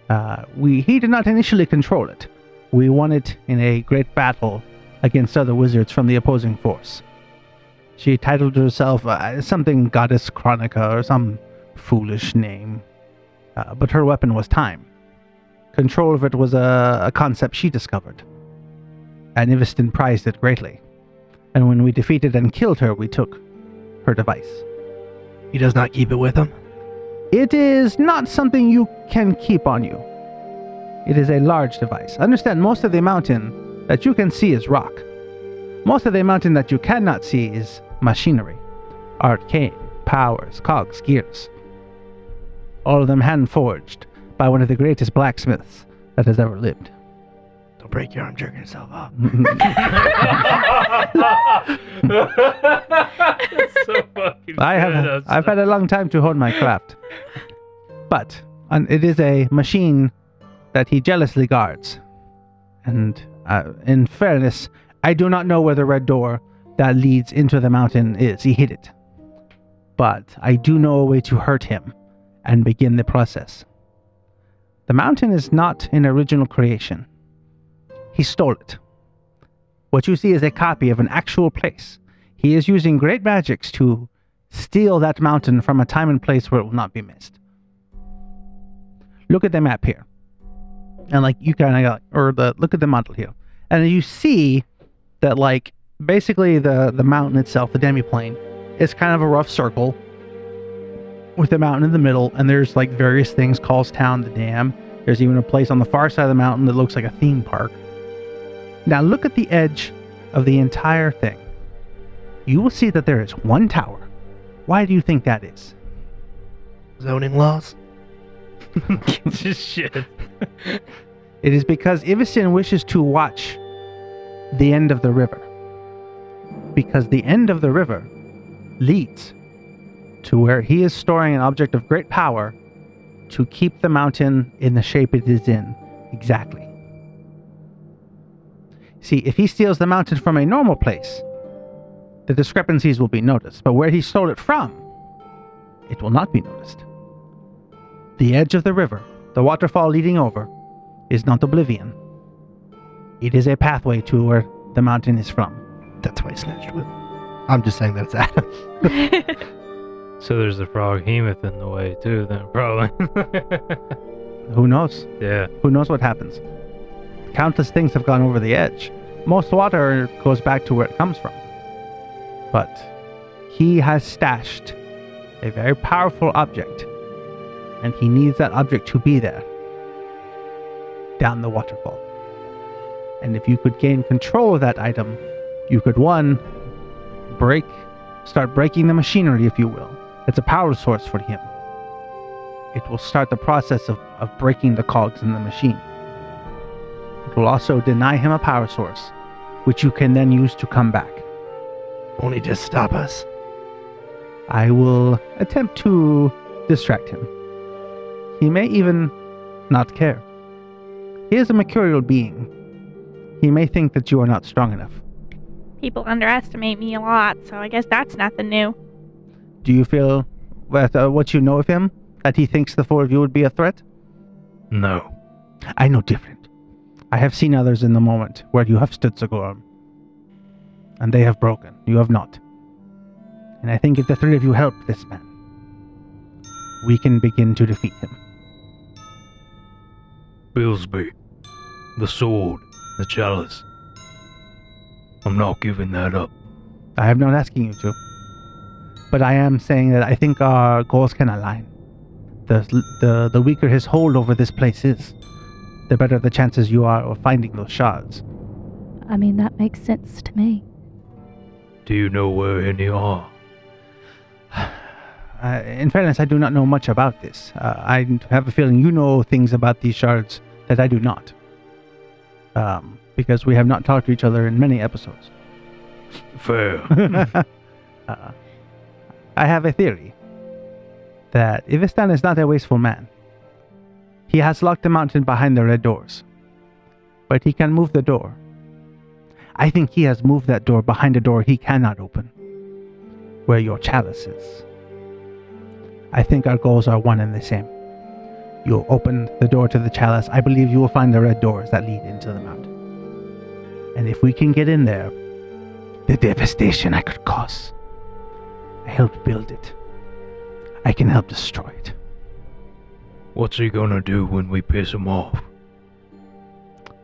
Uh, we he did not initially control it. We won it in a great battle against other wizards from the opposing force. She titled herself uh, something Goddess Chronica or some foolish name, uh, but her weapon was time. Control of it was a, a concept she discovered, and Iviston prized it greatly. And when we defeated and killed her, we took her device. He does not keep it with him. It is not something you can keep on you. It is a large device. Understand, most of the mountain that you can see is rock. Most of the mountain that you cannot see is machinery, arcane, powers, cogs, gears. All of them hand forged by one of the greatest blacksmiths that has ever lived. Don't break your arm jerking yourself up. That's so fucking I good. have That's- I've had a long time to hone my craft. But and it is a machine that he jealously guards. And uh, in fairness, I do not know where the red door that leads into the mountain is. He hid it. But I do know a way to hurt him and begin the process. The mountain is not an original creation. He stole it. What you see is a copy of an actual place. He is using great magics to steal that mountain from a time and place where it will not be missed. Look at the map here. And like you kind of or the look at the model here. And you see that like basically the the mountain itself, the demiplane, is kind of a rough circle with the mountain in the middle and there's like various things Calls Town, the dam. There's even a place on the far side of the mountain that looks like a theme park. Now look at the edge of the entire thing. You will see that there is one tower. Why do you think that is? Zoning laws. Just shit. It is because Ivistan wishes to watch the end of the river. Because the end of the river leads to where he is storing an object of great power to keep the mountain in the shape it is in exactly. See, if he steals the mountain from a normal place, the discrepancies will be noticed, but where he stole it from, it will not be noticed. The edge of the river, the waterfall leading over, is not oblivion. It is a pathway to where the mountain is from. That's why he snatched with. I'm just saying that it's Adam. So there's a froghemoth in the way too, then probably. Who knows? yeah. Who knows what happens? Countless things have gone over the edge. Most water goes back to where it comes from. But he has stashed a very powerful object, and he needs that object to be there down the waterfall. And if you could gain control of that item, you could one break, start breaking the machinery, if you will. It's a power source for him. It will start the process of, of breaking the cogs in the machine. It will also deny him a power source, which you can then use to come back. Only to stop us. I will attempt to distract him. He may even not care. He is a mercurial being. He may think that you are not strong enough. People underestimate me a lot, so I guess that's nothing new. Do you feel that uh, what you know of him, that he thinks the four of you would be a threat? No. I know different. I have seen others in the moment where you have stood Sigorum, and they have broken. You have not. And I think if the three of you help this man, we can begin to defeat him. Billsby, the sword, the chalice. I'm not giving that up. I am not asking you to. But I am saying that I think our goals can align. The, the, the weaker his hold over this place is, the better the chances you are of finding those shards. I mean, that makes sense to me. Do you know where any are? Uh, in fairness, I do not know much about this. Uh, I have a feeling you know things about these shards that I do not. Um, because we have not talked to each other in many episodes. Fair. uh, I have a theory that Ivistan is not a wasteful man. He has locked the mountain behind the red doors, but he can move the door. I think he has moved that door behind a door he cannot open, where your chalice is. I think our goals are one and the same. You'll open the door to the chalice. I believe you will find the red doors that lead into the mountain. And if we can get in there, the devastation I could cause. I helped build it. I can help destroy it. What's he gonna do when we piss him off?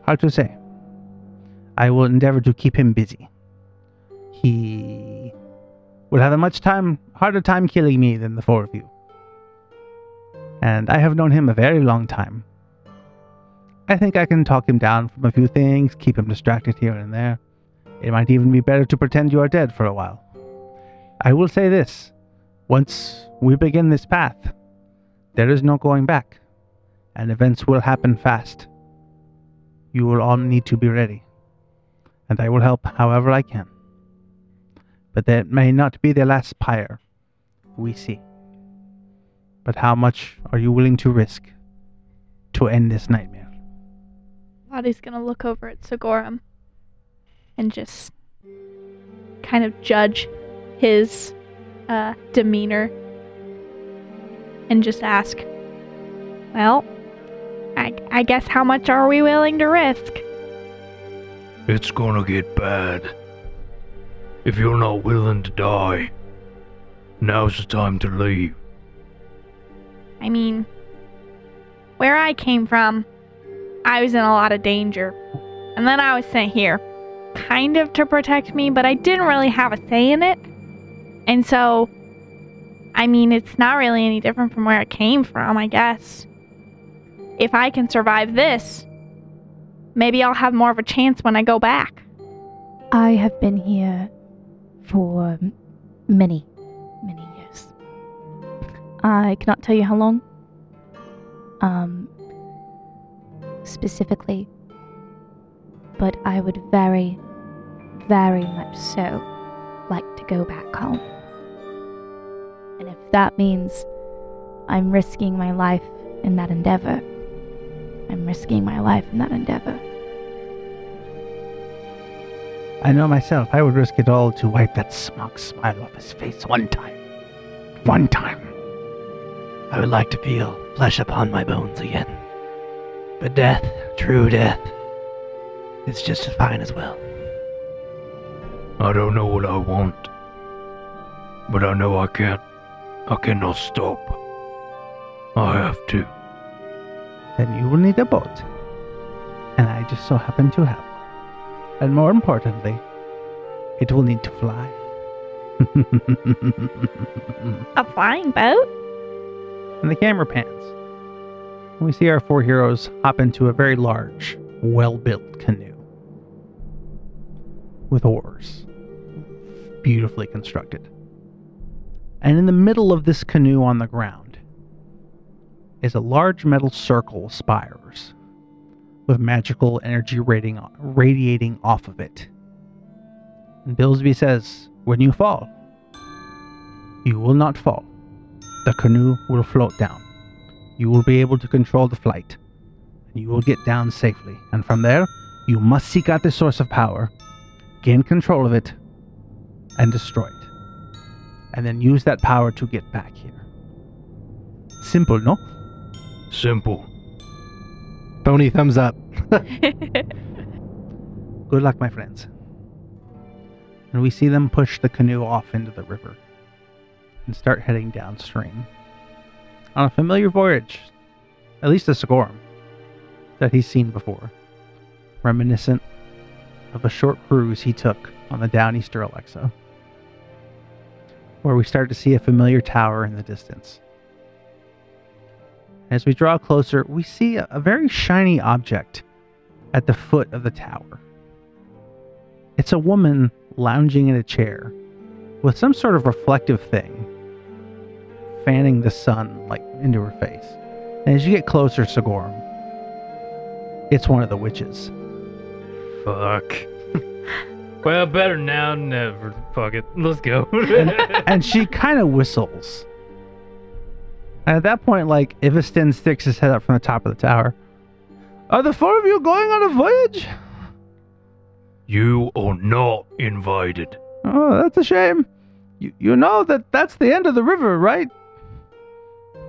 Hard to say. I will endeavor to keep him busy. He will have a much time harder time killing me than the four of you. And I have known him a very long time. I think I can talk him down from a few things, keep him distracted here and there. It might even be better to pretend you are dead for a while. I will say this once we begin this path, there is no going back, and events will happen fast. You will all need to be ready, and I will help however I can. But that may not be the last pyre we see. But how much are you willing to risk to end this nightmare? Lottie's gonna look over at Sigorum and just kind of judge his uh, demeanor and just ask, Well, I, I guess how much are we willing to risk? It's gonna get bad. If you're not willing to die, now's the time to leave. I mean, where I came from, I was in a lot of danger. And then I was sent here, kind of to protect me, but I didn't really have a say in it. And so, I mean, it's not really any different from where it came from, I guess. If I can survive this, maybe I'll have more of a chance when I go back. I have been here for many, many years. I cannot tell you how long. Um, specifically, but I would very, very much so like to go back home. And if that means I'm risking my life in that endeavor, I'm risking my life in that endeavor. I know myself, I would risk it all to wipe that smug smile off his face one time. One time. I would like to feel flesh upon my bones again. But death, true death, is just as fine as well. I don't know what I want, but I know I can't. I cannot stop. I have to. Then you will need a boat. And I just so happen to have one. And more importantly, it will need to fly. A flying boat? and the camera pans. And we see our four heroes hop into a very large, well built canoe with oars, beautifully constructed. And in the middle of this canoe on the ground is a large metal circle of spires with magical energy radiating, radiating off of it. And Billsby says, When you fall, you will not fall the canoe will float down. You will be able to control the flight. And you will get down safely. And from there, you must seek out the source of power, gain control of it, and destroy it. And then use that power to get back here. Simple, no? Simple. Bony thumbs up. Good luck, my friends. And we see them push the canoe off into the river and start heading downstream on a familiar voyage, at least a Sigorum. that he's seen before, reminiscent of a short cruise he took on the Downeaster Alexa, where we start to see a familiar tower in the distance. As we draw closer, we see a, very shiny object at the foot of the tower. It's a woman lounging in a chair with some sort of reflective thing fanning the sun like into her face. And as you get closer, Sigorum, it's one of the witches. Fuck. well, better now than never. Fuck it. Let's go. and she kind of whistles. And at that point, like, Iviston sticks his head up from the top of the tower. Are the four of you going on a voyage? You are not invited. Oh, that's a shame. You, you know that that's the end of the river, right?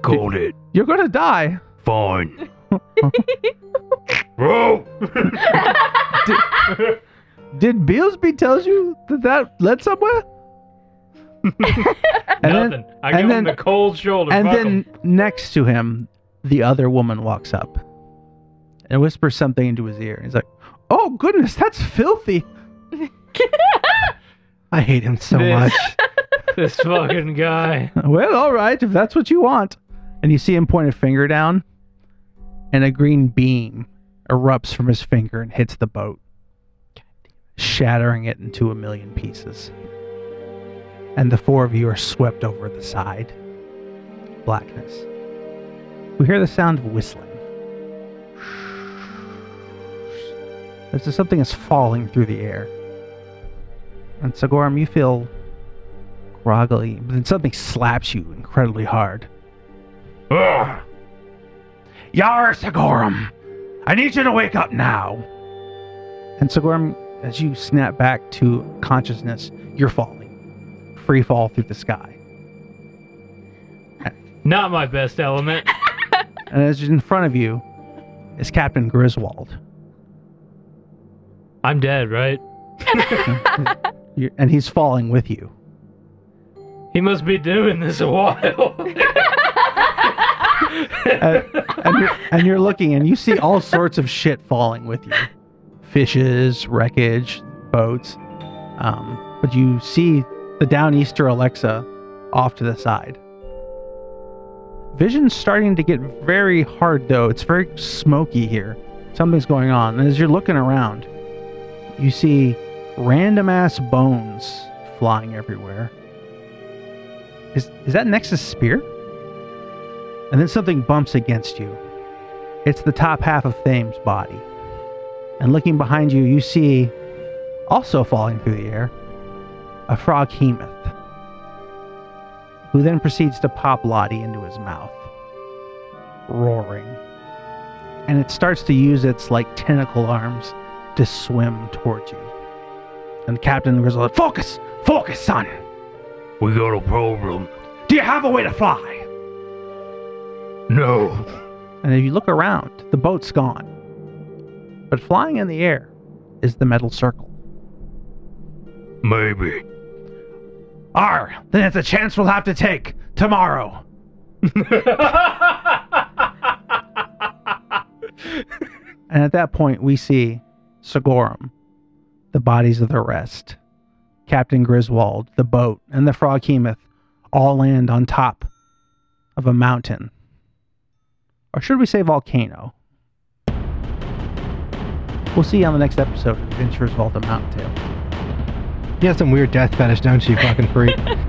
Got it. You're gonna die. Fine. Bro! Did Beelsby tells you that that led somewhere? and then, Nothing. I and give him then- the cold shoulder. and then 'em. next to him, the other woman walks up and whispers something into his ear. He's like, "Oh goodness, that's filthy." I hate him so This- much. this fucking guy. Well, all right, if that's what you want. And you see him point a finger down, and a green beam erupts from his finger and hits the boat, shattering it into a million pieces. And the four of you are swept over the side. Blackness. We hear the sound of whistling. As if something is falling through the air. And Sigorum, you feel groggily, but then something slaps you incredibly hard. Ugh. Yar Sigorum, I need you to wake up now. And Sigorum, as you snap back to consciousness, you're falling. Free fall through the sky. Not my best element. And as in front of you is Captain Griswold. I'm dead, right? And he's falling with you. He must be doing this a while. Uh, and, you're, and you're looking and you see all sorts of shit falling with you fishes, wreckage, boats. Um, but you see the Downeaster Alexa off to the side. Vision's starting to get very hard though. It's very smoky here. Something's going on. And as you're looking around, you see random ass bones flying everywhere. Is is that Nex's Spear? And then something bumps against you. It's the top half of Thame's body. And looking behind you, you see, also falling through the air, a froghemoth, who then proceeds to pop Lottie into his mouth, roaring. And it starts to use its like tentacle arms to swim towards you. And Captain Grizzle, focus, focus, son. We got a problem. Do you have a way to fly? No. And if you look around, the boat's gone. But flying in the air is the metal circle. Maybe. R, then it's a chance we'll have to take tomorrow. And at that point, we see Sigorum, the bodies of the rest, Captain Griswold, the boat, and the Froghemoth all land on top of a mountain. Or should we say volcano? We'll see you on the next episode of Adventurers' Vault of Mountain Tale. You have some weird death fetish, don't you, fucking freak?